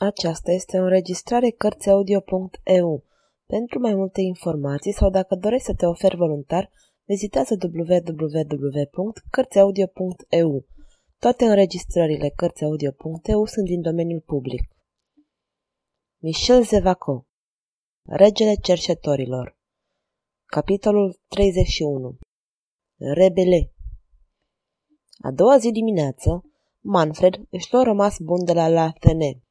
Aceasta este o înregistrare Cărțiaudio.eu. Pentru mai multe informații sau dacă dorești să te oferi voluntar, vizitează www.cărțiaudio.eu. Toate înregistrările Cărțiaudio.eu sunt din domeniul public. Michel Zevaco Regele cerșetorilor Capitolul 31 Rebele A doua zi dimineață, Manfred își luă rămas bun de la La Tene.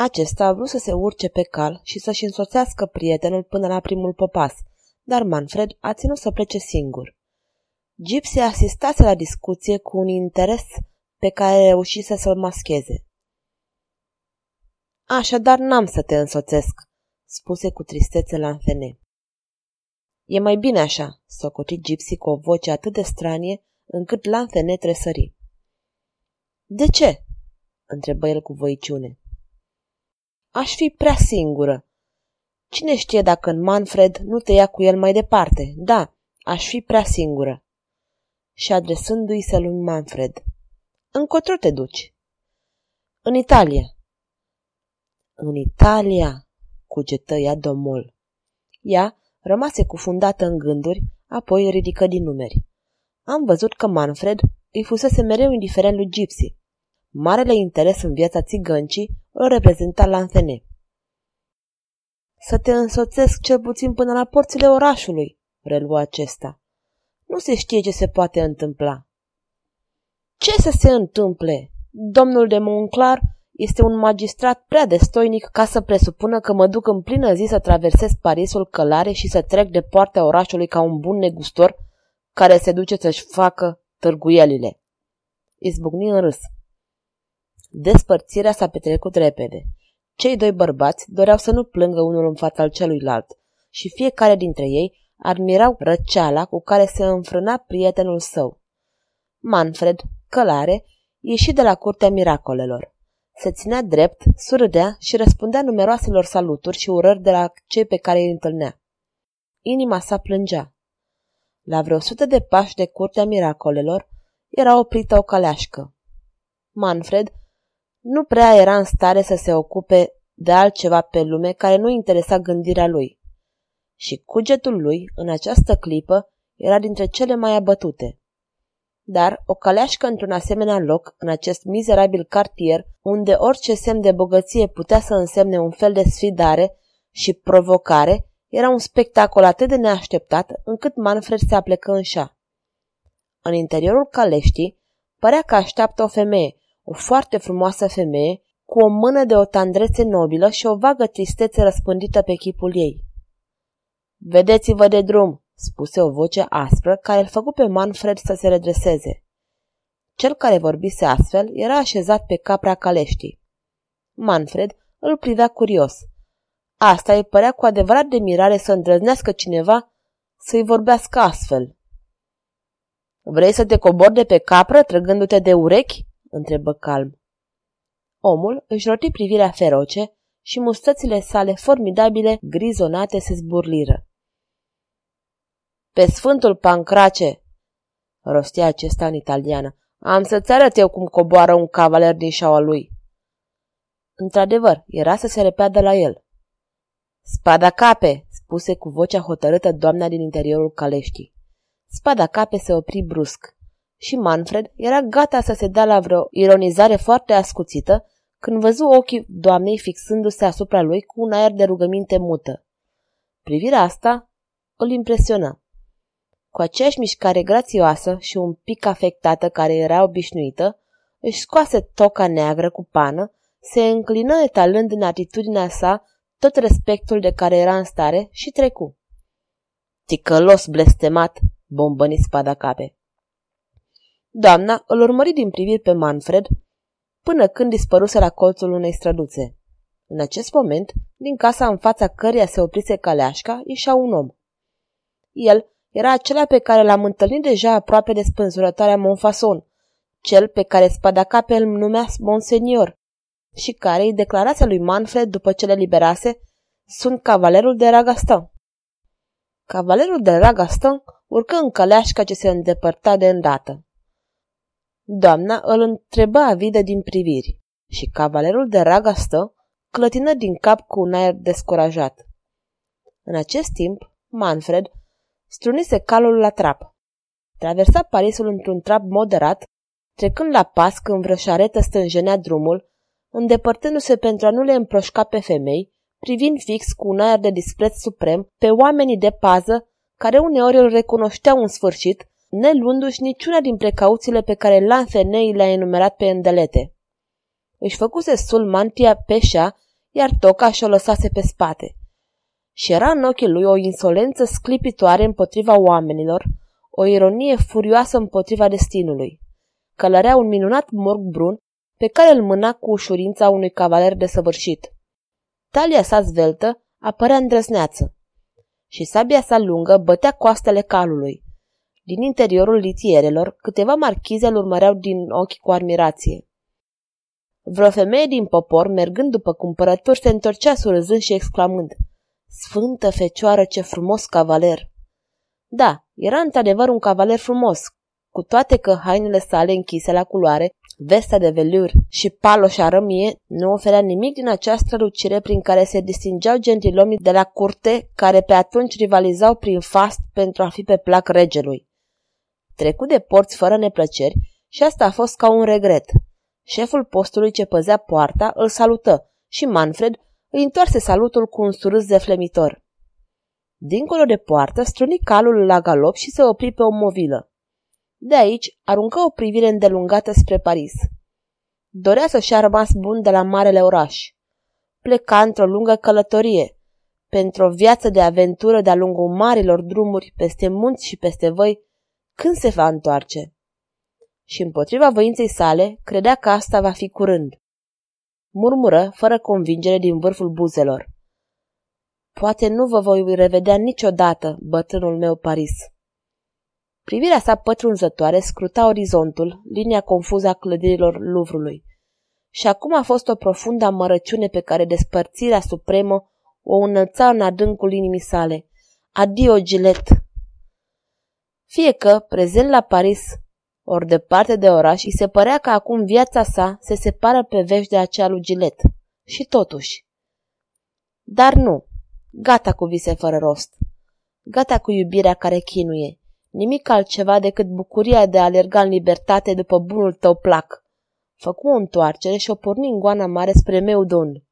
Acesta a vrut să se urce pe cal și să-și însoțească prietenul până la primul popas, dar Manfred a ținut să plece singur. Gypsy asistase la discuție cu un interes pe care reușise să-l mascheze. Așadar n-am să te însoțesc, spuse cu tristețe la înfene. E mai bine așa, socoti Gypsy cu o voce atât de stranie, încât Lanfene tresări. De ce? întrebă el cu voiciune. Aș fi prea singură. Cine știe dacă în Manfred nu te ia cu el mai departe? Da, aș fi prea singură. Și adresându-i se lui Manfred. Încotro te duci? În Italia. În Italia, cugetă ea domol. Ea rămase cufundată în gânduri, apoi ridică din numeri. Am văzut că Manfred îi fusese mereu indiferent lui Gypsy. Marele interes în viața țigăncii îl reprezenta Lanthene. Să te însoțesc cel puțin până la porțile orașului, reluă acesta. Nu se știe ce se poate întâmpla. Ce să se întâmple? Domnul de Monclar este un magistrat prea destoinic ca să presupună că mă duc în plină zi să traversez Parisul călare și să trec de poarta orașului ca un bun negustor care se duce să-și facă târguielile. Izbucni în râs. Despărțirea s-a petrecut repede. Cei doi bărbați doreau să nu plângă unul în fața al celuilalt și fiecare dintre ei admirau răceala cu care se înfrâna prietenul său. Manfred, călare, ieși de la curtea miracolelor. Se ținea drept, surâdea și răspundea numeroaselor saluturi și urări de la cei pe care îi întâlnea. Inima sa plângea. La vreo sută de pași de curtea miracolelor era oprită o caleașcă. Manfred nu prea era în stare să se ocupe de altceva pe lume care nu interesa gândirea lui. Și cugetul lui, în această clipă, era dintre cele mai abătute. Dar o caleașcă într-un asemenea loc, în acest mizerabil cartier, unde orice semn de bogăție putea să însemne un fel de sfidare și provocare, era un spectacol atât de neașteptat încât Manfred se aplecă în șa. În interiorul caleștii părea că așteaptă o femeie, o foarte frumoasă femeie, cu o mână de o tandrețe nobilă și o vagă tristețe răspândită pe chipul ei. Vedeți-vă de drum, spuse o voce aspră care îl făcu pe Manfred să se redreseze. Cel care vorbise astfel era așezat pe capra caleștii. Manfred îl privea curios. Asta îi părea cu adevărat de mirare să îndrăznească cineva să-i vorbească astfel. Vrei să te cobori de pe capră trăgându-te de urechi? Întrebă calm. Omul își roti privirea feroce și mustățile sale formidabile, grizonate, se zburliră. Pe Sfântul Pancrace, rostia acesta în italiană, am să-ți arăt eu cum coboară un cavaler din șaua lui. Într-adevăr, era să se repeadă la el. Spada cape, spuse cu vocea hotărâtă doamna din interiorul caleștii. Spada cape se opri brusc și Manfred era gata să se dea la vreo ironizare foarte ascuțită când văzu ochii doamnei fixându-se asupra lui cu un aer de rugăminte mută. Privirea asta îl impresionă. Cu aceeași mișcare grațioasă și un pic afectată care era obișnuită, își scoase toca neagră cu pană, se înclină etalând în atitudinea sa tot respectul de care era în stare și trecu. Ticălos blestemat, bombăni spada cape. Doamna îl urmări din priviri pe Manfred până când dispăruse la colțul unei străduțe. În acest moment, din casa în fața căreia se oprise caleașca, ieșea un om. El era acela pe care l-am întâlnit deja aproape de spânzurătoarea Monfason, cel pe care Spadacape îl numea Monsenior și care îi declarase lui Manfred după ce le liberase, sunt cavalerul de Ragastan. Cavalerul de Ragastan urcă în caleașca ce se îndepărta de îndată. Doamna îl întreba avidă din priviri. Și cavalerul de raga stă clătină din cap cu un aer descurajat. În acest timp, Manfred strunise calul la trap. Traversa Parisul într-un trap moderat, trecând la pas când vreo șaretă stânjenea drumul, îndepărtându-se pentru a nu le împroșca pe femei, privind fix cu un aer de dispreț suprem pe oamenii de pază care uneori îl recunoșteau în sfârșit, neluându-și niciuna din precauțiile pe care Lanfenei le-a enumerat pe îndelete. Își făcuse sul mantia peșa, iar toca și-o lăsase pe spate. Și era în ochii lui o insolență sclipitoare împotriva oamenilor, o ironie furioasă împotriva destinului. Călărea un minunat morg brun pe care îl mâna cu ușurința unui cavaler desăvârșit. Talia sa zveltă apărea îndrăzneață și sabia sa lungă bătea coastele calului. Din interiorul litierelor, câteva marchize îl urmăreau din ochi cu admirație. Vreo femeie din popor, mergând după cumpărături, se întorcea surâzând și exclamând Sfântă fecioară, ce frumos cavaler! Da, era într-adevăr un cavaler frumos, cu toate că hainele sale închise la culoare, vesta de velur și paloșa rămie nu oferea nimic din această strălucire prin care se distingeau gentilomii de la curte care pe atunci rivalizau prin fast pentru a fi pe plac regelui. Trecu de porți fără neplăceri și asta a fost ca un regret. Șeful postului ce păzea poarta îl salută și Manfred îi întoarse salutul cu un surâs flemitor. Dincolo de poartă struni calul la galop și se opri pe o movilă. De aici aruncă o privire îndelungată spre Paris. Dorea să-și a rămas bun de la marele oraș. Pleca într-o lungă călătorie, pentru o viață de aventură de-a lungul marilor drumuri, peste munți și peste văi, când se va întoarce? Și împotriva voinței sale, credea că asta va fi curând. Murmură, fără convingere, din vârful buzelor. Poate nu vă voi revedea niciodată, bătrânul meu Paris. Privirea sa pătrunzătoare scruta orizontul, linia confuză a clădirilor Luvrului. Și acum a fost o profundă amărăciune pe care despărțirea supremă o înălța în adâncul inimii sale. Adio, Gilet! Fie că, prezent la Paris, ori departe de oraș, îi se părea că acum viața sa se separă pe vești de aceea lui Gilet. Și totuși. Dar nu. Gata cu vise fără rost. Gata cu iubirea care chinuie. Nimic altceva decât bucuria de a alerga în libertate după bunul tău plac. Făcu o întoarcere și o porni în goana mare spre Meudon.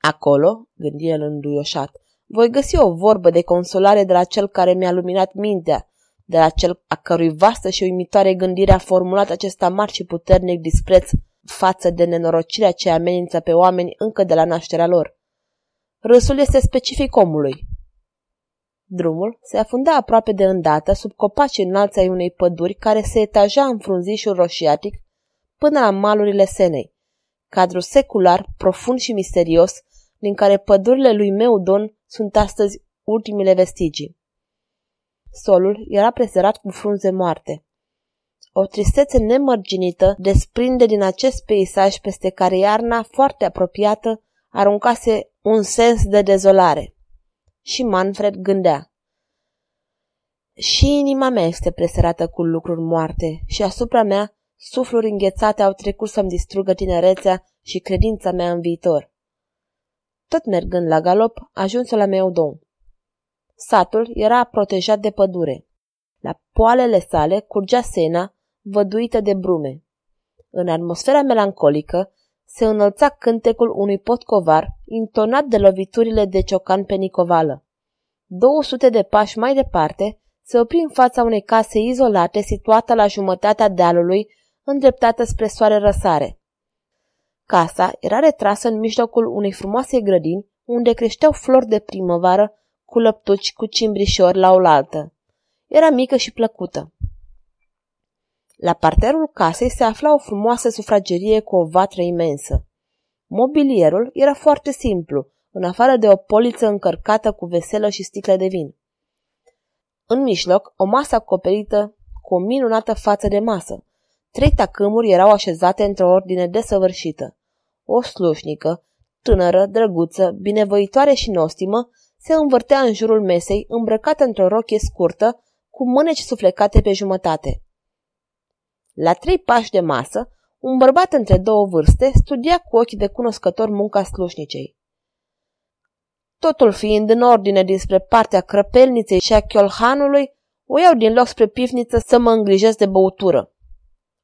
Acolo, gândi el înduioșat, voi găsi o vorbă de consolare de la cel care mi-a luminat mintea, de la cel a cărui vastă și uimitoare gândire a formulat acest amar și puternic dispreț față de nenorocirea ce amenință pe oameni încă de la nașterea lor. Râsul este specific omului, Drumul se afunda aproape de îndată sub copaci înalți ai unei păduri care se etaja în frunzișul roșiatic până la malurile Senei, cadru secular, profund și misterios, din care pădurile lui Meudon sunt astăzi ultimile vestigii. Solul era preserat cu frunze moarte. O tristețe nemărginită desprinde din acest peisaj peste care iarna foarte apropiată aruncase un sens de dezolare. Și Manfred gândea. Și inima mea este preserată cu lucruri moarte și asupra mea sufluri înghețate au trecut să-mi distrugă tinerețea și credința mea în viitor. Tot mergând la galop, ajuns la Meudon. Satul era protejat de pădure. La poalele sale curgea sena, văduită de brume. În atmosfera melancolică se înălța cântecul unui potcovar, intonat de loviturile de ciocan pe nicovală. 200 de pași mai departe, se opri în fața unei case izolate situată la jumătatea dealului, îndreptată spre soare răsare. Casa era retrasă în mijlocul unei frumoase grădini, unde creșteau flori de primăvară cu lăptuci cu cimbrișori la oaltă. Era mică și plăcută. La parterul casei se afla o frumoasă sufragerie cu o vatră imensă. Mobilierul era foarte simplu, în afară de o poliță încărcată cu veselă și sticle de vin. În mijloc, o masă acoperită cu o minunată față de masă. Trei tacâmuri erau așezate într-o ordine desăvârșită. O slușnică, tânără, drăguță, binevoitoare și nostimă, se învârtea în jurul mesei, îmbrăcată într-o rochie scurtă, cu mâneci suflecate pe jumătate. La trei pași de masă, Un bărbat între două vârste studia cu ochi de cunoscător munca slușnicei. Totul fiind în ordine dinspre partea crăpelniței și a chiolhanului, o iau din loc spre pivniță să mă îngrijesc de băutură.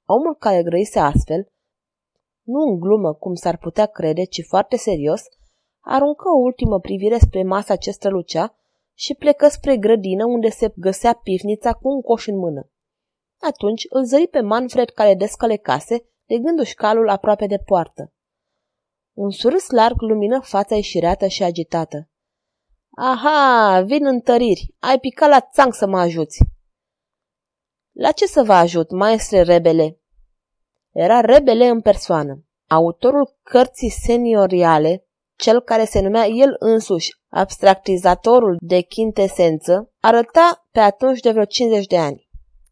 Omul care grăise astfel, nu în glumă cum s-ar putea crede, ci foarte serios, aruncă o ultimă privire spre masa ce strălucea și plecă spre grădină unde se găsea pivnița cu un coș în mână. Atunci îl zări pe Manfred care descălecase, legându-și calul aproape de poartă. Un surâs larg lumină fața ieșireată și agitată. Aha, vin întăriri. Ai picat la țanc să mă ajuți. La ce să vă ajut, maestre rebele? Era rebele în persoană. Autorul cărții senioriale, cel care se numea el însuși abstractizatorul de chintesență, arăta pe atunci de vreo 50 de ani.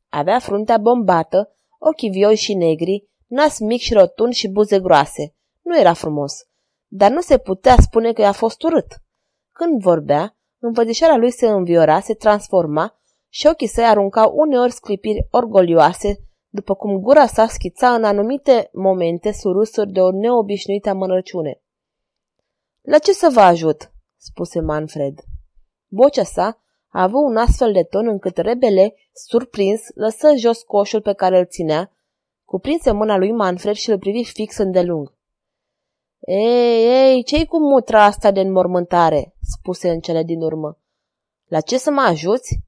Avea fruntea bombată, ochii vioi și negri, nas mic și rotund și buze groase. Nu era frumos, dar nu se putea spune că i-a fost urât. Când vorbea, învățișarea lui se înviora, se transforma și ochii săi aruncau uneori sclipiri orgolioase, după cum gura sa schița în anumite momente surusuri de o neobișnuită amănăciune. La ce să vă ajut?" spuse Manfred. Vocea sa a avut un astfel de ton încât rebele, surprins, lăsă jos coșul pe care îl ținea, cuprinse mâna lui Manfred și îl privi fix îndelung. Ei, ei, ce-i cu mutra asta de înmormântare?" spuse în cele din urmă. La ce să mă ajuți?"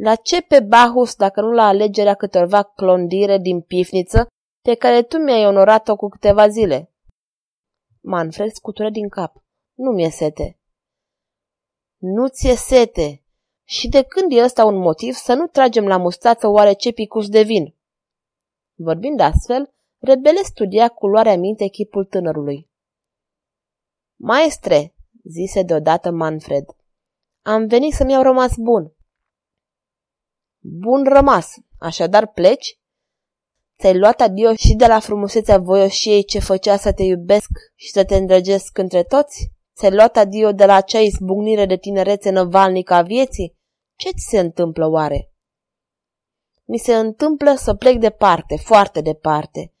La ce pe Bahus dacă nu la alegerea câtorva clondire din pifniță pe care tu mi-ai onorat-o cu câteva zile?" Manfred scutură din cap. Nu mi-e sete. Nu ți-e sete. Și de când e ăsta un motiv să nu tragem la mustață oare ce picus de vin? Vorbind astfel, Rebele studia cu luarea minte chipul tânărului. Maestre, zise deodată Manfred, am venit să-mi iau rămas bun. Bun rămas, așadar pleci? Ți-ai luat adio și de la frumusețea voioșiei ce făcea să te iubesc și să te îndrăgesc între toți? Ți-ai luat adio de la acea izbucnire de tinerețe năvalnică a vieții? Ce ți se întâmplă oare? Mi se întâmplă să plec departe, foarte departe,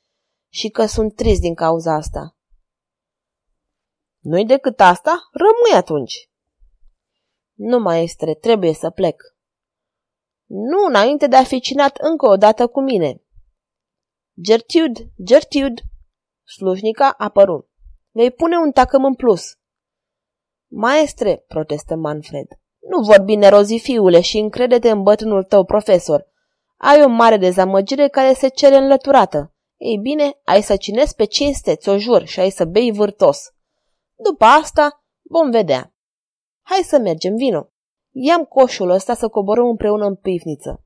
și că sunt trist din cauza asta. Nu-i decât asta? Rămâi atunci. Nu, maestre, trebuie să plec. Nu înainte de a fi cinat încă o dată cu mine. Gertrude, Gertrude, slujnica apăru. Vei pune un tacâm în plus. Maestre, protestă Manfred, nu vorbi nerozi, fiule, și încrede-te în bătrânul tău profesor. Ai o mare dezamăgire care se cere înlăturată. Ei bine, ai să cinezi pe cinste, ți-o jur, și ai să bei vârtos. După asta vom vedea. Hai să mergem, vino. Iam coșul ăsta să coborăm împreună în pivniță.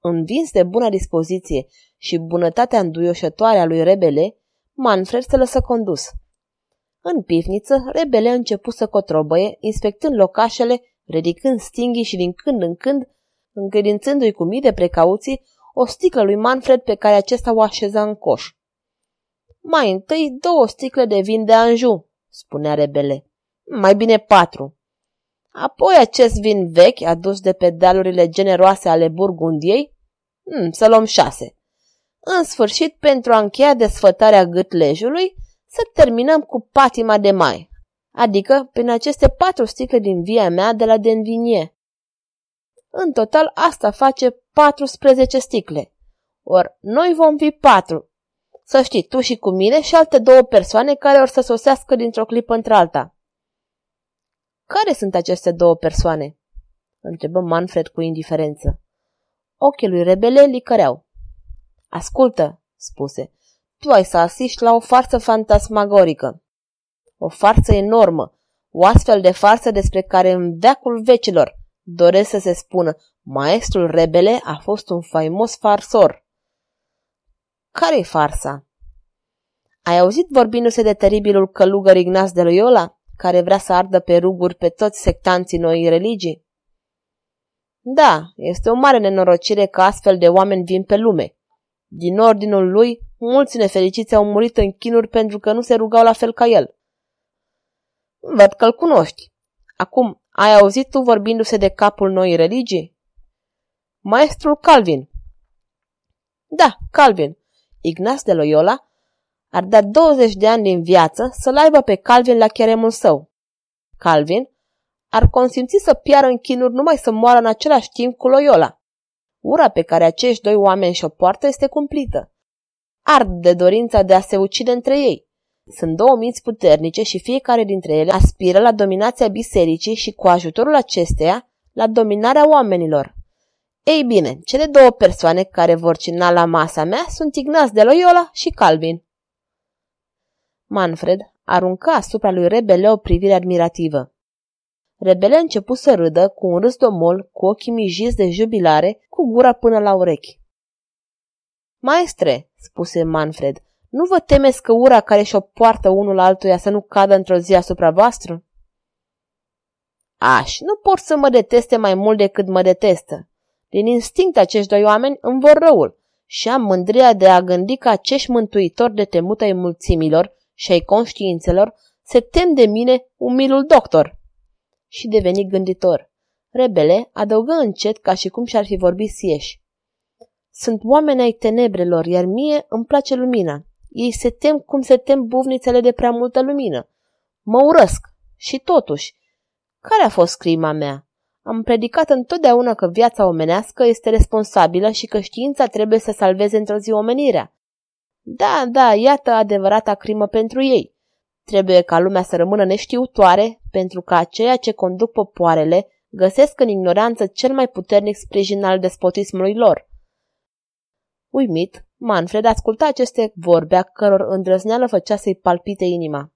Învins de bună dispoziție și bunătatea înduioșătoare a lui Rebele, Manfred se lăsă condus. În pivniță, Rebele a început să cotrobăie, inspectând locașele, ridicând stinghii și din când în când, încredințându-i cu mii de precauții, o sticlă lui Manfred pe care acesta o așeza în coș. Mai întâi două sticle de vin de Anjou, spunea Rebele. Mai bine patru. Apoi acest vin vechi adus de pe dealurile generoase ale Burgundiei, hmm, să luăm șase. În sfârșit, pentru a încheia desfătarea gâtlejului, să terminăm cu patima de mai, adică prin aceste patru sticle din via mea de la Denvinie. În total asta face 14 sticle. Or, noi vom fi patru. Să știi, tu și cu mine și alte două persoane care or să sosească dintr-o clipă într-alta. Care sunt aceste două persoane? Întrebă Manfred cu indiferență. Ochii lui rebele licăreau. Ascultă, spuse, tu ai să asiști la o farsă fantasmagorică. O farsă enormă, o astfel de farsă despre care în veacul vecilor doresc să se spună maestrul rebele a fost un faimos farsor. Care-i farsa? Ai auzit vorbindu-se de teribilul călugăr Ignaz de Loyola, care vrea să ardă pe ruguri pe toți sectanții noi religii? Da, este o mare nenorocire că astfel de oameni vin pe lume. Din ordinul lui, mulți nefericiți au murit în chinuri pentru că nu se rugau la fel ca el. Văd că-l cunoști. Acum, ai auzit tu vorbindu-se de capul noii religii? Maestrul Calvin. Da, Calvin. Ignace de Loyola, ar da 20 de ani din viață să-l aibă pe Calvin la cheremul său. Calvin ar consimți să piară în chinuri numai să moară în același timp cu Loyola. Ura pe care acești doi oameni și-o poartă este cumplită. Ard de dorința de a se ucide între ei. Sunt două minți puternice și fiecare dintre ele aspiră la dominația bisericii și cu ajutorul acesteia la dominarea oamenilor. Ei bine, cele două persoane care vor cina la masa mea sunt Ignaz de Loyola și Calvin. Manfred arunca asupra lui Rebele o privire admirativă. Rebele a început să râdă cu un râs domol, cu ochii mijiți de jubilare, cu gura până la urechi. Maestre, spuse Manfred, nu vă temeți că ura care și-o poartă unul altuia să nu cadă într-o zi asupra voastră? Aș, nu pot să mă deteste mai mult decât mă detestă. Din instinct acești doi oameni îmi vor răul și am mândria de a gândi că acești mântuitori de temut ai mulțimilor și ai conștiințelor se tem de mine, umilul doctor. Și deveni gânditor. Rebele adăugă încet ca și cum și-ar fi vorbit sieși. Sunt oameni ai tenebrelor, iar mie îmi place lumina. Ei se tem cum se tem buvnițele de prea multă lumină. Mă urăsc. Și totuși, care a fost crima mea? Am predicat întotdeauna că viața omenească este responsabilă și că știința trebuie să salveze într-o zi omenirea. Da, da, iată adevărata crimă pentru ei. Trebuie ca lumea să rămână neștiutoare, pentru că aceia ce conduc popoarele găsesc în ignoranță cel mai puternic sprijin al despotismului lor. Uimit, Manfred asculta aceste vorbe a căror îndrăzneală făcea să-i palpite inima.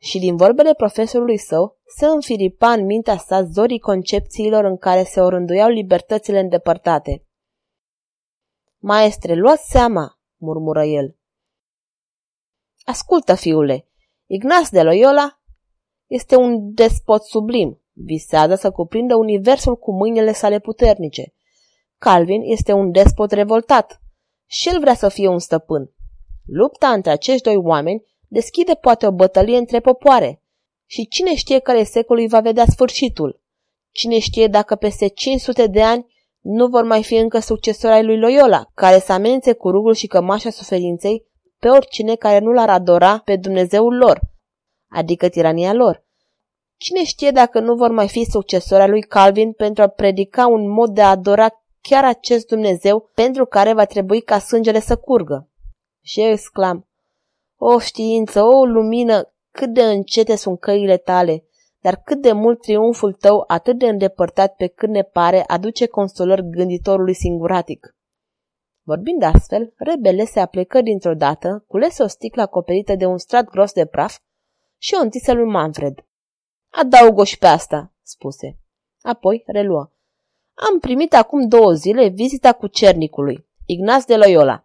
Și din vorbele profesorului său se înfiripa în mintea sa zorii concepțiilor în care se orânduiau libertățile îndepărtate. Maestre, luați seama, murmură el. Ascultă, fiule, Ignace de Loyola este un despot sublim, visează să cuprindă universul cu mâinile sale puternice. Calvin este un despot revoltat și el vrea să fie un stăpân. Lupta între acești doi oameni deschide poate o bătălie între popoare și cine știe care secol îi va vedea sfârșitul. Cine știe dacă peste 500 de ani nu vor mai fi încă succesori ai lui Loyola, care să amenințe cu rugul și cămașa suferinței pe oricine care nu l-ar adora pe Dumnezeul lor, adică tirania lor. Cine știe dacă nu vor mai fi succesori ai lui Calvin pentru a predica un mod de a adora chiar acest Dumnezeu pentru care va trebui ca sângele să curgă. Și eu exclam, o știință, o lumină, cât de încete sunt căile tale, dar cât de mult triumful tău, atât de îndepărtat pe cât ne pare, aduce consolări gânditorului singuratic. Vorbind astfel, rebele se aplecă dintr-o dată, culese o sticlă acoperită de un strat gros de praf și o întise lui Manfred. Adaug-o și pe asta, spuse. Apoi reluă. Am primit acum două zile vizita cu cernicului, Ignaz de Loyola.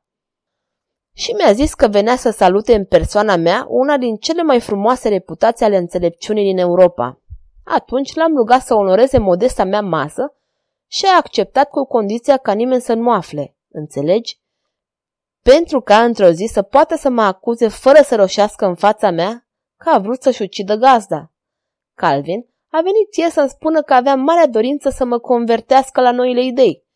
Și mi-a zis că venea să salute în persoana mea una din cele mai frumoase reputații ale înțelepciunii din Europa. Atunci l-am rugat să onoreze modesta mea masă și a acceptat cu condiția ca nimeni să nu afle. Înțelegi? Pentru ca într-o zi să poată să mă acuze fără să roșească în fața mea că a vrut să-și ucidă gazda. Calvin a venit ție să-mi spună că avea marea dorință să mă convertească la noile idei.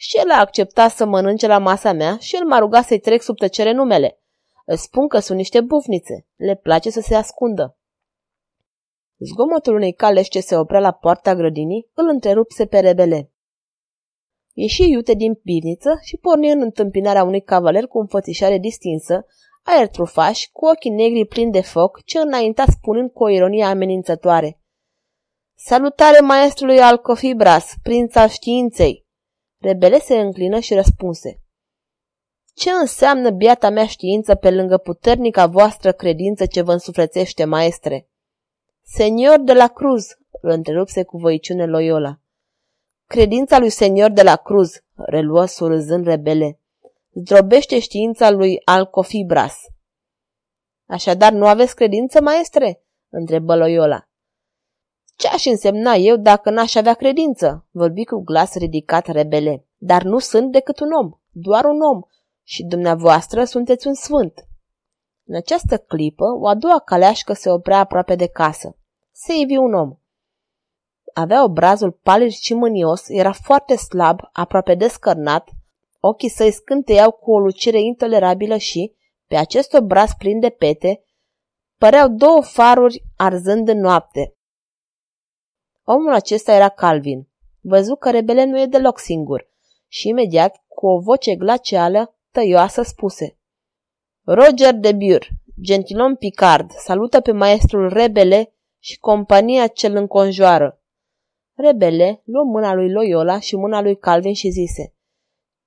Și el a acceptat să mănânce la masa mea și el m-a rugat să-i trec sub tăcere numele. Îți spun că sunt niște bufnițe. Le place să se ascundă. Zgomotul unei calești ce se oprea la poarta grădinii îl întrerupse pe rebele. Ieși iute din pivniță și porni în întâmpinarea unui cavaler cu înfățișare distinsă, aer trufaș, cu ochii negri plini de foc, ce înainta spunând cu o ironie amenințătoare. Salutare maestrului Alcofibras, prinț al științei! Rebele se înclină și răspunse. Ce înseamnă biata mea știință pe lângă puternica voastră credință ce vă însuflețește, maestre? Senior de la Cruz, îl întrerupse cu voiciune Loyola. Credința lui Senior de la Cruz, reluă surâzând rebele, zdrobește știința lui Alcofibras. Așadar, nu aveți credință, maestre? întrebă Loyola. Ce aș însemna eu dacă n-aș avea credință? Vorbi cu glas ridicat rebele. Dar nu sunt decât un om, doar un om, și dumneavoastră sunteți un sfânt. În această clipă, o a doua caleașcă se oprea aproape de casă. Se ivi un om. Avea obrazul palid și mânios, era foarte slab, aproape descărnat, Ochii săi scânteiau cu o lucire intolerabilă și, pe acest obraz plin de pete, păreau două faruri arzând în noapte. Omul acesta era Calvin. Văzu că rebele nu e deloc singur și imediat, cu o voce glacială, tăioasă, spuse Roger de Bure, gentilom Picard, salută pe maestrul Rebele și compania cel înconjoară. Rebele luă mâna lui Loyola și mâna lui Calvin și zise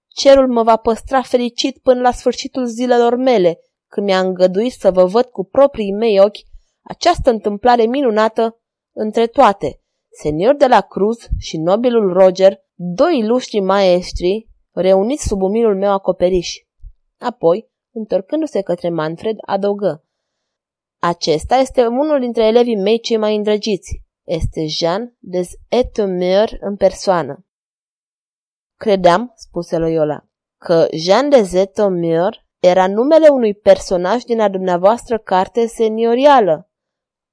Cerul mă va păstra fericit până la sfârșitul zilelor mele, când mi-a îngăduit să vă văd cu proprii mei ochi această întâmplare minunată între toate. Senior de la Cruz și nobilul Roger, doi iluștri maestri, reuniți sub umilul meu acoperiș. Apoi, întorcându-se către Manfred, adăugă. Acesta este unul dintre elevii mei cei mai îndrăgiți. Este Jean des Etemeur în persoană. Credeam, spuse Loyola, că Jean des Etemeur era numele unui personaj din a dumneavoastră carte seniorială.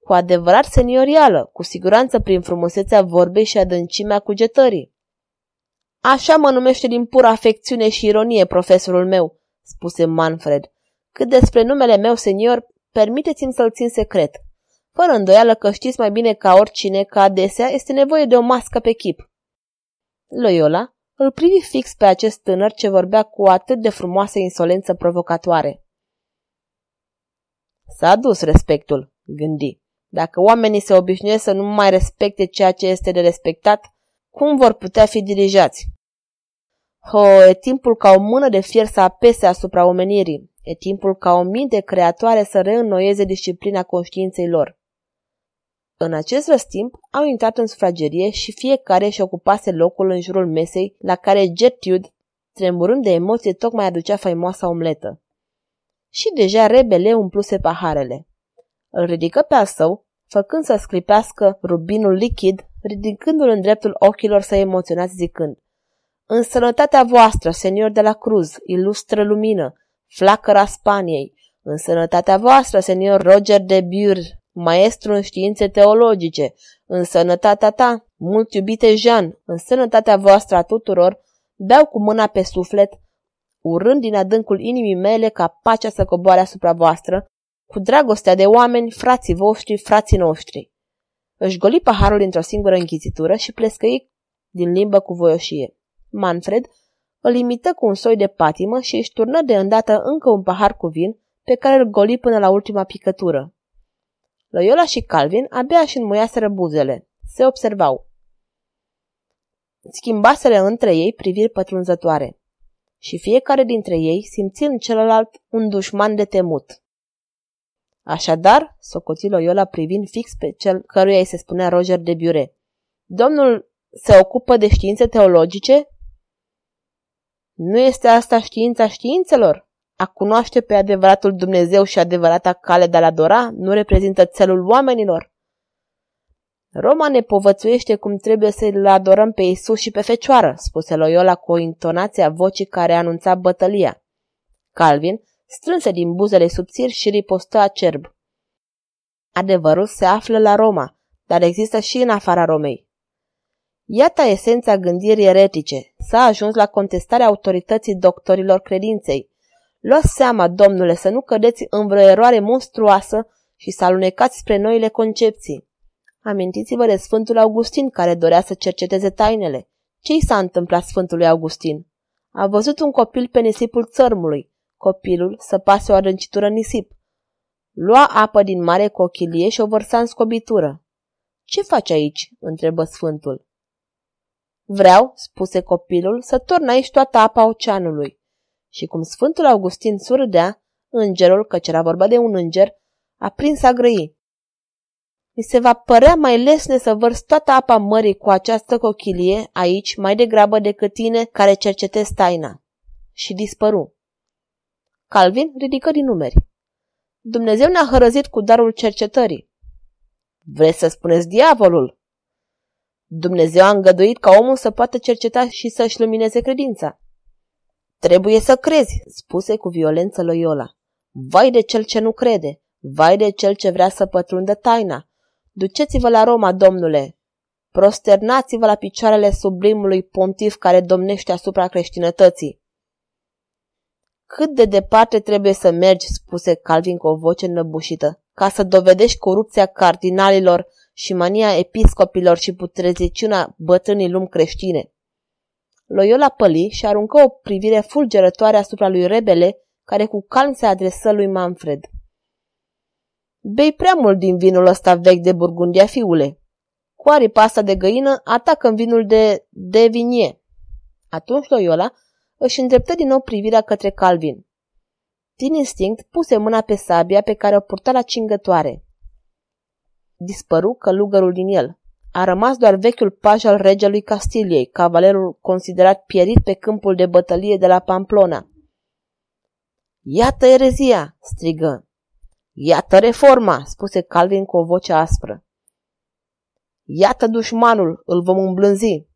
Cu adevărat seniorială, cu siguranță prin frumusețea vorbei și adâncimea cugetării. Așa mă numește din pură afecțiune și ironie profesorul meu, spuse Manfred. Cât despre numele meu senior, permiteți-mi să-l țin secret. Fără îndoială că știți mai bine ca oricine că adesea este nevoie de o mască pe chip. Loyola îl privi fix pe acest tânăr ce vorbea cu atât de frumoasă insolență provocatoare. S-a dus respectul, gândi. Dacă oamenii se obișnuiesc să nu mai respecte ceea ce este de respectat, cum vor putea fi dirijați? Ho, e timpul ca o mână de fier să apese asupra omenirii. E timpul ca o minte creatoare să reînnoieze disciplina conștiinței lor. În acest răstimp au intrat în sufragerie și fiecare își ocupase locul în jurul mesei la care Gertrude, tremurând de emoție, tocmai aducea faimoasa omletă. Și deja rebele umpluse paharele. Îl ridică pe al său, făcând să sclipească rubinul lichid, ridicându-l în dreptul ochilor să emoționați zicând În sănătatea voastră, senior de la Cruz, ilustră lumină, flacăra Spaniei, în sănătatea voastră, senior Roger de Bure, maestru în științe teologice, în sănătatea ta, mult iubite Jean, în sănătatea voastră a tuturor, beau cu mâna pe suflet, urând din adâncul inimii mele ca pacea să coboare asupra voastră, cu dragostea de oameni, frații voștri, frații noștri. Își goli paharul într-o singură închizitură și plescăi din limbă cu voioșie. Manfred îl imită cu un soi de patimă și își turnă de îndată încă un pahar cu vin, pe care îl goli până la ultima picătură. Loyola și Calvin abia își înmuiaseră buzele. Se observau. Schimbaseră între ei priviri pătrunzătoare. Și fiecare dintre ei simți în celălalt un dușman de temut. Așadar, socoti Loyola privind fix pe cel căruia îi se spunea Roger de Bure. Domnul se ocupă de științe teologice? Nu este asta știința științelor? A cunoaște pe adevăratul Dumnezeu și adevărata cale de a-L adora nu reprezintă țelul oamenilor? Roma ne povățuiește cum trebuie să-L adorăm pe Isus și pe Fecioară, spuse Loyola cu o intonație a vocii care anunța bătălia. Calvin strânse din buzele subțiri și ripostă acerb. Adevărul se află la Roma, dar există și în afara Romei. Iată esența gândirii eretice. S-a ajuns la contestarea autorității doctorilor credinței, Luați seama, domnule, să nu cădeți în vreo eroare monstruoasă și să alunecați spre noile concepții. Amintiți-vă de Sfântul Augustin care dorea să cerceteze tainele. Ce i s-a întâmplat Sfântului Augustin? A văzut un copil pe nisipul țărmului. Copilul să pase o adâncitură în nisip. Lua apă din mare cochilie și o vărsa în scobitură. Ce faci aici?" întrebă Sfântul. Vreau," spuse copilul, să torn aici toată apa oceanului. Și cum Sfântul Augustin surâdea, îngerul, căci era vorba de un înger, a prins a grăi. Mi se va părea mai lesne să vărs toată apa mării cu această cochilie aici mai degrabă decât tine care cercetezi taina. Și dispăru. Calvin ridică din numeri. Dumnezeu ne-a hărăzit cu darul cercetării. Vreți să spuneți diavolul? Dumnezeu a îngăduit ca omul să poată cerceta și să-și lumineze credința. Trebuie să crezi, spuse cu violență Loyola. Vai de cel ce nu crede, vai de cel ce vrea să pătrundă taina. Duceți-vă la Roma, domnule. Prosternați-vă la picioarele sublimului pontif care domnește asupra creștinătății. Cât de departe trebuie să mergi, spuse Calvin cu o voce înăbușită, ca să dovedești corupția cardinalilor și mania episcopilor și putreziciunea bătrânii lumi creștine. Loyola păli și aruncă o privire fulgerătoare asupra lui Rebele, care cu calm se adresă lui Manfred. Bei prea mult din vinul ăsta vechi de Burgundia, fiule. Cu aripa asta de găină, atacă în vinul de, de vinie. Atunci Loyola își îndreptă din nou privirea către Calvin. Din instinct, puse mâna pe sabia pe care o purta la cingătoare. Dispăru călugărul din el. A rămas doar vechiul paj al regelui Castiliei, cavalerul considerat pierit pe câmpul de bătălie de la Pamplona. Iată erezia!" strigă. Iată reforma!" spuse Calvin cu o voce aspră. Iată dușmanul, îl vom îmblânzi.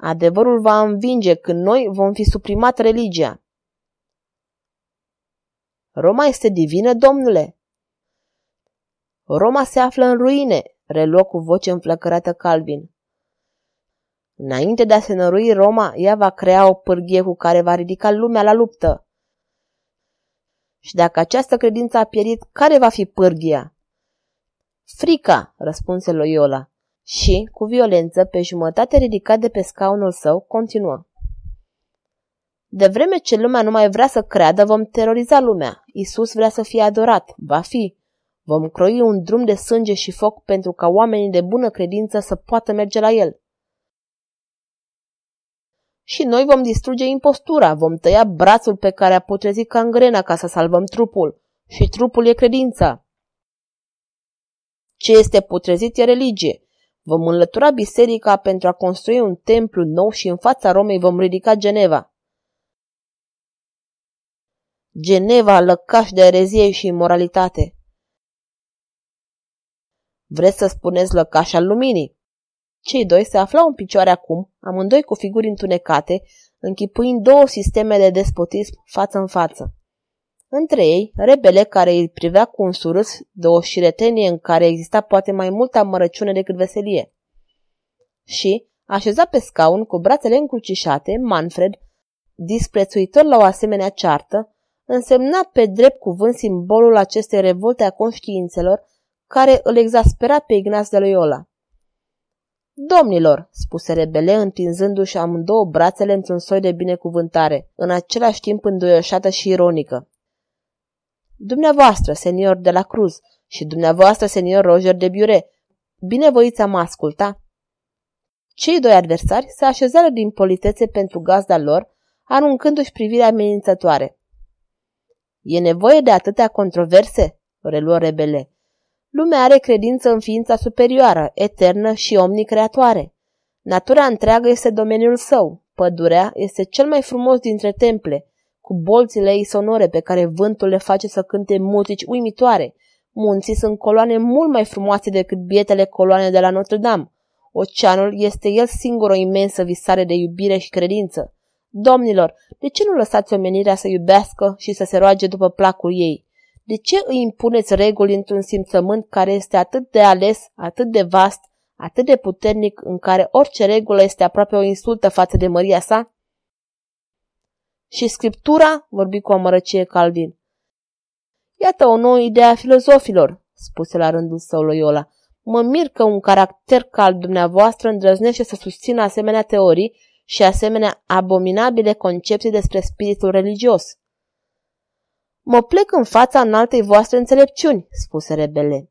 Adevărul va învinge când noi vom fi suprimat religia. Roma este divină, domnule? Roma se află în ruine, reluă cu voce înflăcărată Calvin. Înainte de a se nărui Roma, ea va crea o pârghie cu care va ridica lumea la luptă. Și dacă această credință a pierit, care va fi pârghia? Frica, răspunse Loyola. Și, cu violență, pe jumătate ridicat de pe scaunul său, continuă. De vreme ce lumea nu mai vrea să creadă, vom teroriza lumea. Isus vrea să fie adorat. Va fi. Vom croi un drum de sânge și foc pentru ca oamenii de bună credință să poată merge la el. Și noi vom distruge impostura, vom tăia brațul pe care a putrezit cangrena ca să salvăm trupul. Și trupul e credința. Ce este putrezit e religie. Vom înlătura biserica pentru a construi un templu nou și în fața Romei vom ridica Geneva. Geneva, lăcaș de erezie și imoralitate. Vreți să spuneți lăcaș al luminii? Cei doi se aflau în picioare acum, amândoi cu figuri întunecate, închipuind două sisteme de despotism față în față. Între ei, rebele care îi privea cu un surâs de o șiretenie în care exista poate mai multă amărăciune decât veselie. Și, așezat pe scaun cu brațele încrucișate, Manfred, disprețuitor la o asemenea ceartă, însemna pe drept cuvânt simbolul acestei revolte a conștiințelor care îl exaspera pe Ignaz de Loyola. Domnilor, spuse rebele, întinzându-și amândouă brațele într-un soi de binecuvântare, în același timp înduioșată și ironică. Dumneavoastră, senior de la Cruz, și dumneavoastră, senior Roger de Biure, binevoiți am asculta? Cei doi adversari se așezară din politețe pentru gazda lor, aruncându-și privirea amenințătoare. E nevoie de atâtea controverse? reluă rebele. Lumea are credință în ființa superioară, eternă și omnicreatoare. Natura întreagă este domeniul său. Pădurea este cel mai frumos dintre temple, cu bolțile ei sonore pe care vântul le face să cânte muzici uimitoare. Munții sunt coloane mult mai frumoase decât bietele coloane de la Notre-Dame. Oceanul este el singur o imensă visare de iubire și credință. Domnilor, de ce nu lăsați omenirea să iubească și să se roage după placul ei? De ce îi impuneți reguli într-un simțământ care este atât de ales, atât de vast, atât de puternic, în care orice regulă este aproape o insultă față de măria sa? Și scriptura, vorbi cu amărăcie Calvin. Iată o nouă idee a filozofilor, spuse la rândul său Loyola. Mă mir că un caracter ca al dumneavoastră îndrăznește să susțină asemenea teorii și asemenea abominabile concepții despre spiritul religios. Mă plec în fața înaltei voastre înțelepciuni, spuse rebele.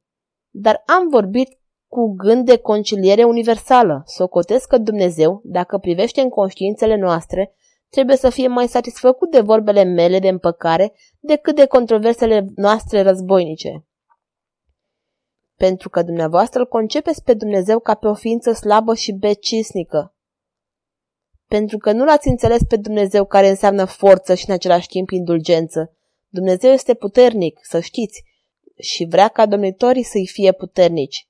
Dar am vorbit cu gând de conciliere universală. Socotesc că Dumnezeu, dacă privește în conștiințele noastre, trebuie să fie mai satisfăcut de vorbele mele de împăcare decât de controversele noastre războinice. Pentru că dumneavoastră îl concepeți pe Dumnezeu ca pe o ființă slabă și becisnică. Pentru că nu l-ați înțeles pe Dumnezeu care înseamnă forță și în același timp indulgență, Dumnezeu este puternic, să știți, și vrea ca domnitorii să-i fie puternici.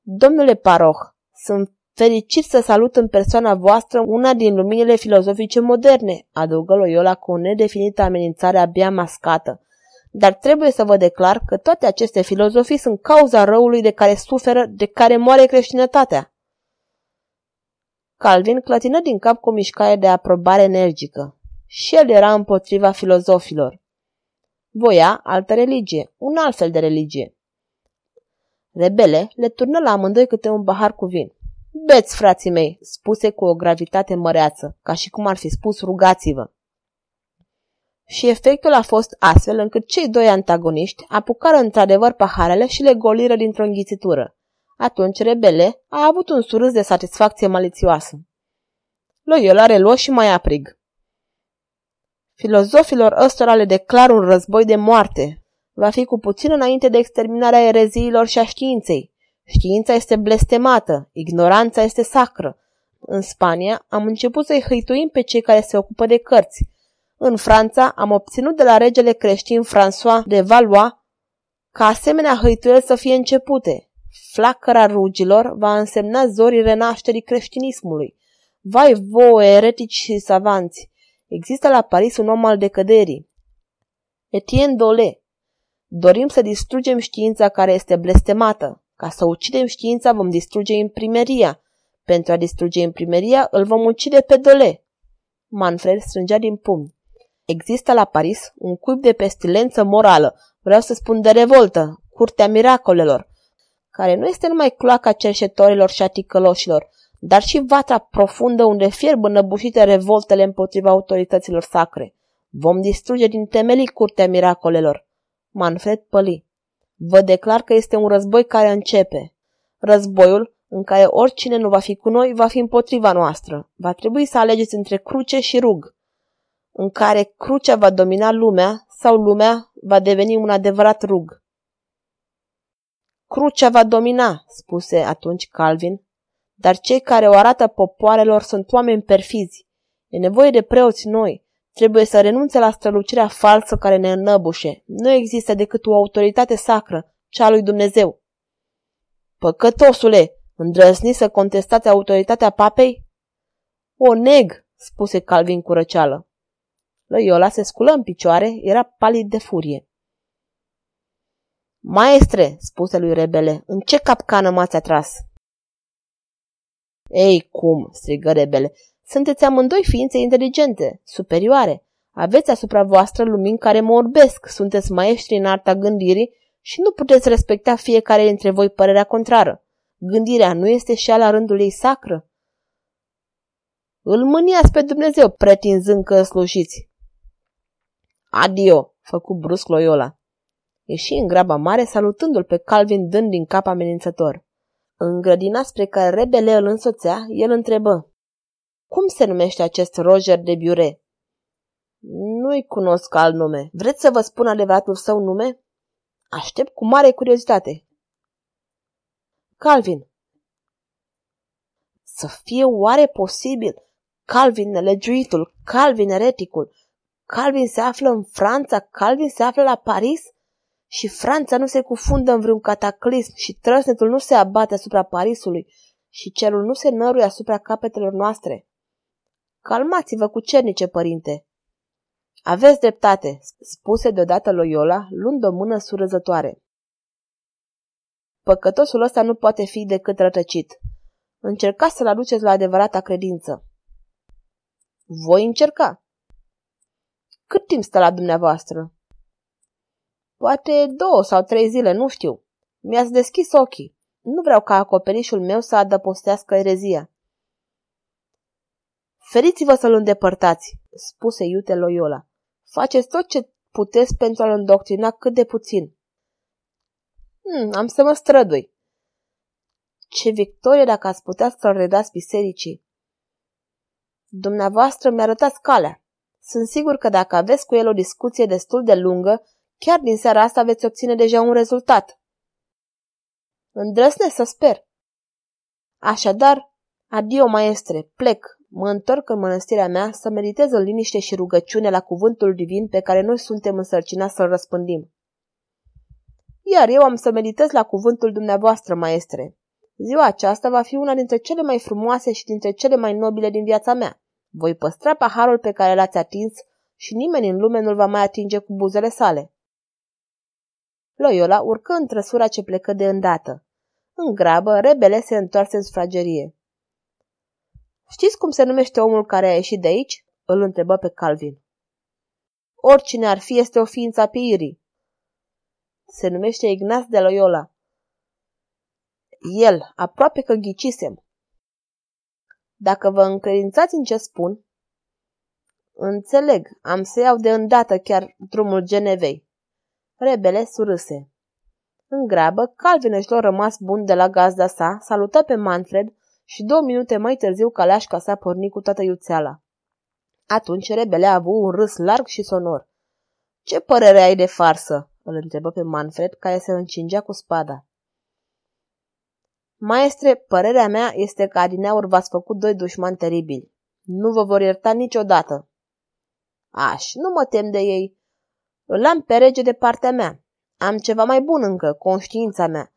Domnule Paroh, sunt fericit să salut în persoana voastră una din luminile filozofice moderne, adăugă Loyola cu o nedefinită amenințare abia mascată. Dar trebuie să vă declar că toate aceste filozofii sunt cauza răului de care suferă, de care moare creștinătatea. Calvin clătină din cap cu o mișcare de aprobare energică. Și el era împotriva filozofilor. Voia altă religie, un alt fel de religie. Rebele le turnă la amândoi câte un pahar cu vin. Beți, frații mei, spuse cu o gravitate măreață, ca și cum ar fi spus rugați-vă. Și efectul a fost astfel încât cei doi antagoniști apucară într-adevăr paharele și le goliră dintr-o înghițitură. Atunci rebele a avut un surâs de satisfacție malițioasă. Loyola reluă și mai aprig. Filozofilor ăstora le declar un război de moarte. Va fi cu puțin înainte de exterminarea ereziilor și a științei. Știința este blestemată, ignoranța este sacră. În Spania am început să-i hăituim pe cei care se ocupă de cărți. În Franța am obținut de la regele creștin François de Valois ca asemenea hăituieli să fie începute. Flacăra rugilor va însemna zorii renașterii creștinismului. Vai vouă, eretici și savanți! Există la Paris un om al decăderii. Etienne Dole. Dorim să distrugem știința care este blestemată. Ca să ucidem știința vom distruge imprimeria. Pentru a distruge imprimeria îl vom ucide pe Dole. Manfred strângea din pumni. Există la Paris un cuib de pestilență morală, vreau să spun de revoltă, curtea miracolelor, care nu este numai cloaca cerșetorilor și a ticăloșilor, dar și vatra profundă unde fierb înăbușite revoltele împotriva autorităților sacre. Vom distruge din temelii curtea miracolelor. Manfred păli. Vă declar că este un război care începe. Războiul, în care oricine nu va fi cu noi, va fi împotriva noastră. Va trebui să alegeți între cruce și rug. În care crucea va domina lumea sau lumea va deveni un adevărat rug. Crucea va domina, spuse atunci Calvin, dar cei care o arată popoarelor sunt oameni perfizi. E nevoie de preoți noi. Trebuie să renunțe la strălucirea falsă care ne înnăbușe. Nu există decât o autoritate sacră, cea lui Dumnezeu. Păcătosule, îndrăzni să contestați autoritatea papei? O neg, spuse Calvin cu răceală. Loyola se sculă în picioare, era palid de furie. Maestre, spuse lui rebele, în ce capcană m-ați atras? Ei, cum, strigă rebele, sunteți amândoi ființe inteligente, superioare. Aveți asupra voastră lumini care mă orbesc, sunteți maestri în arta gândirii și nu puteți respecta fiecare dintre voi părerea contrară. Gândirea nu este și la rândul ei sacră? Îl mâniați pe Dumnezeu, pretinzând că slujiți. Adio, făcu brusc Loyola. Ieși în graba mare, salutându-l pe Calvin dând din cap amenințător. În grădina spre care rebele îl însoțea, el întrebă. Cum se numește acest Roger de Biure? Nu-i cunosc alt nume. Vreți să vă spun adevăratul său nume? Aștept cu mare curiozitate. Calvin. Să fie oare posibil? Calvin nelegiuitul, Calvin ereticul. Calvin se află în Franța, Calvin se află la Paris? și Franța nu se cufundă în vreun cataclism și trăsnetul nu se abate asupra Parisului și cerul nu se năruie asupra capetelor noastre. Calmați-vă cu cernice, părinte. Aveți dreptate, spuse deodată Loyola, luând o mână surăzătoare. Păcătosul ăsta nu poate fi decât rătăcit. Încercați să-l aduceți la adevărata credință. Voi încerca. Cât timp stă la dumneavoastră? Poate două sau trei zile, nu știu. Mi-ați deschis ochii. Nu vreau ca acoperișul meu să adăpostească erezia. Feriți-vă să-l îndepărtați, spuse iute Loyola. Faceți tot ce puteți pentru a-l îndoctrina cât de puțin. Hmm, am să mă strădui. Ce victorie dacă ați putea să-l redați bisericii. Dumneavoastră mi-arătați calea. Sunt sigur că dacă aveți cu el o discuție destul de lungă, Chiar din seara asta veți obține deja un rezultat. Îndrăsne să sper. Așadar, adio, maestre, plec, mă întorc în mănăstirea mea să meditez în liniște și rugăciune la cuvântul divin pe care noi suntem însărcinați să-l răspândim. Iar eu am să meditez la cuvântul dumneavoastră, maestre. Ziua aceasta va fi una dintre cele mai frumoase și dintre cele mai nobile din viața mea. Voi păstra paharul pe care l-ați atins și nimeni în lume nu-l va mai atinge cu buzele sale. Loyola urcă în trăsura ce plecă de îndată. În grabă, rebele se întoarse în sufragerie. Știți cum se numește omul care a ieșit de aici?" îl întrebă pe Calvin. oricine ar fi este o ființă a piirii. Se numește Ignaz de Loyola. El, aproape că ghicisem. Dacă vă încredințați în ce spun, înțeleg, am să iau de îndată chiar drumul Genevei. Rebele surâse. În grabă, Calvin își rămas bun de la gazda sa, salută pe Manfred și două minute mai târziu caleașca s-a pornit cu toată iuțeala. Atunci rebele a avut un râs larg și sonor. Ce părere ai de farsă?" îl întrebă pe Manfred, care se încingea cu spada. Maestre, părerea mea este că adineauri v-ați făcut doi dușmani teribili. Nu vă vor ierta niciodată. Aș, nu mă tem de ei. Îl am pe rege de partea mea. Am ceva mai bun încă, conștiința mea.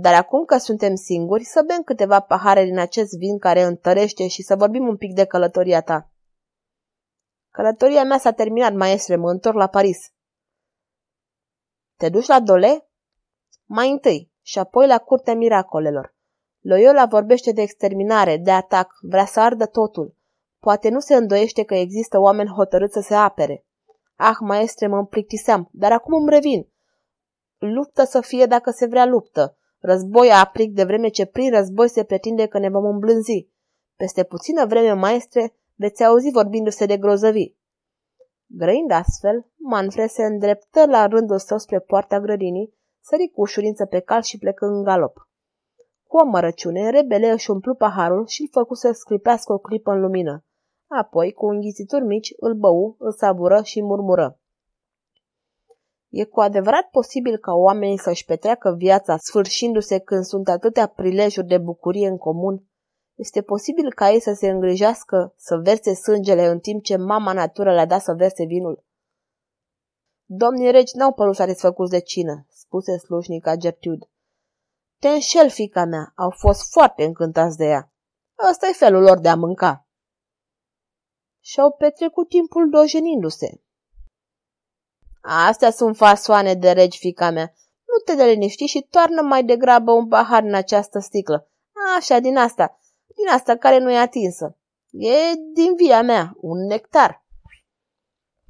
Dar acum că suntem singuri, să bem câteva pahare din acest vin care întărește și să vorbim un pic de călătoria ta. Călătoria mea s-a terminat, maestre, mă întorc la Paris. Te duci la Dole? Mai întâi și apoi la curtea miracolelor. Loyola vorbește de exterminare, de atac, vrea să ardă totul. Poate nu se îndoiește că există oameni hotărâți să se apere. Ah, maestre, mă împlictiseam, dar acum îmi revin. Luptă să fie dacă se vrea luptă. Război aplic de vreme ce prin război se pretinde că ne vom îmblânzi. Peste puțină vreme, maestre, veți auzi vorbindu-se de grozăvi. Grăind astfel, Manfred se îndreptă la rândul său spre poarta grădinii, sări cu ușurință pe cal și plecă în galop. Cu o mărăciune, rebele își umplu paharul și îl făcu să sclipească o clipă în lumină. Apoi, cu înghițituri mici, îl bău, îl sabură și murmură. E cu adevărat posibil ca oamenii să-și petreacă viața sfârșindu-se când sunt atâtea prilejuri de bucurie în comun? Este posibil ca ei să se îngrijească, să verse sângele în timp ce mama natură le-a dat să verse vinul? Domnii regi n-au părut satisfăcuți de cină, spuse slujnica Gertrude. Te înșel, fica mea, au fost foarte încântați de ea. ăsta e felul lor de a mânca. Și-au petrecut timpul dojenindu-se. Astea sunt fasoane de regi, fica mea. Nu te deliniști și toarnă mai degrabă un pahar în această sticlă. Așa, din asta, din asta care nu e atinsă. E din via mea, un nectar.